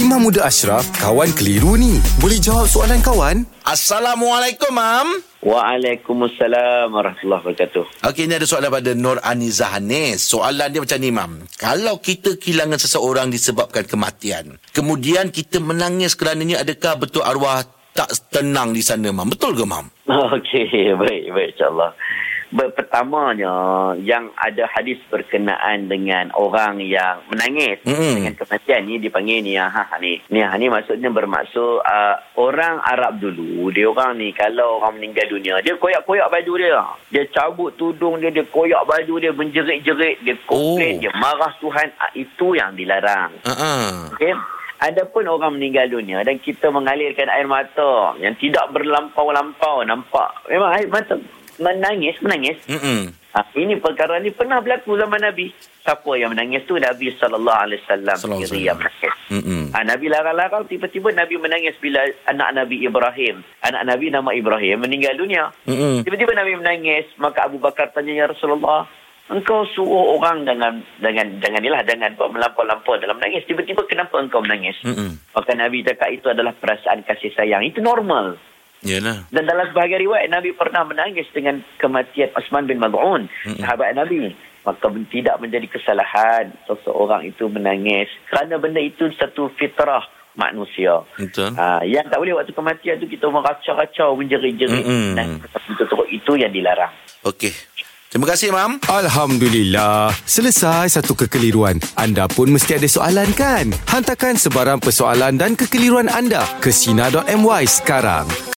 Imam Muda Ashraf, kawan keliru ni. Boleh jawab soalan kawan? Assalamualaikum, Mam. Waalaikumsalam warahmatullahi wabarakatuh. Okey, ini ada soalan pada Nur Aniza Hanis. Soalan dia macam ni, Mam. Kalau kita kehilangan seseorang disebabkan kematian, kemudian kita menangis kerananya, adakah betul arwah tak tenang di sana, Mam? Betul ke, Mam? Okey, baik, baik insyaAllah. Pertamanya, yang ada hadis berkenaan dengan orang yang menangis Mm-mm. dengan kematian ni dipanggil niyahah ni. Niyahah ni maksudnya bermaksud uh, orang Arab dulu, dia orang ni kalau orang meninggal dunia, dia koyak-koyak baju dia. Dia cabut tudung dia, dia koyak baju dia, menjerit-jerit, dia komplain, Oh. dia marah Tuhan. Ah, Itu yang dilarang. Uh-uh. Okey. Adapun orang meninggal dunia dan kita mengalirkan air mata yang tidak berlampau-lampau nampak. Memang air mata menangis, menangis. Mm-mm. Ha, ini perkara ni pernah berlaku zaman Nabi. Siapa yang menangis tu Nabi sallallahu alaihi wasallam sendiri yang menangis. Mm-mm. Ha, Nabi larang-larang tiba-tiba Nabi menangis bila anak Nabi Ibrahim, anak Nabi nama Ibrahim meninggal dunia. Mm-mm. Tiba-tiba Nabi menangis, maka Abu Bakar tanya ya Rasulullah, engkau suruh orang dengan dengan dengan inilah jangan buat melampau-lampau dalam menangis. Tiba-tiba kenapa engkau menangis? Mm-mm. Maka Nabi cakap itu adalah perasaan kasih sayang. Itu normal. Yalah. Dan dalam sebahagian riwayat Nabi pernah menangis dengan kematian Osman bin Mad'un, Mm-mm. sahabat Nabi. Maka tidak menjadi kesalahan seseorang itu menangis kerana benda itu satu fitrah manusia. Betul. Ha, yang tak boleh waktu kematian tu kita meracau-racau, menjerit-jerit. Dan itu, itu yang dilarang. Okey. Terima kasih, Mam. Alhamdulillah. Selesai satu kekeliruan. Anda pun mesti ada soalan kan? Hantarkan sebarang persoalan dan kekeliruan anda ke Sina.my sekarang.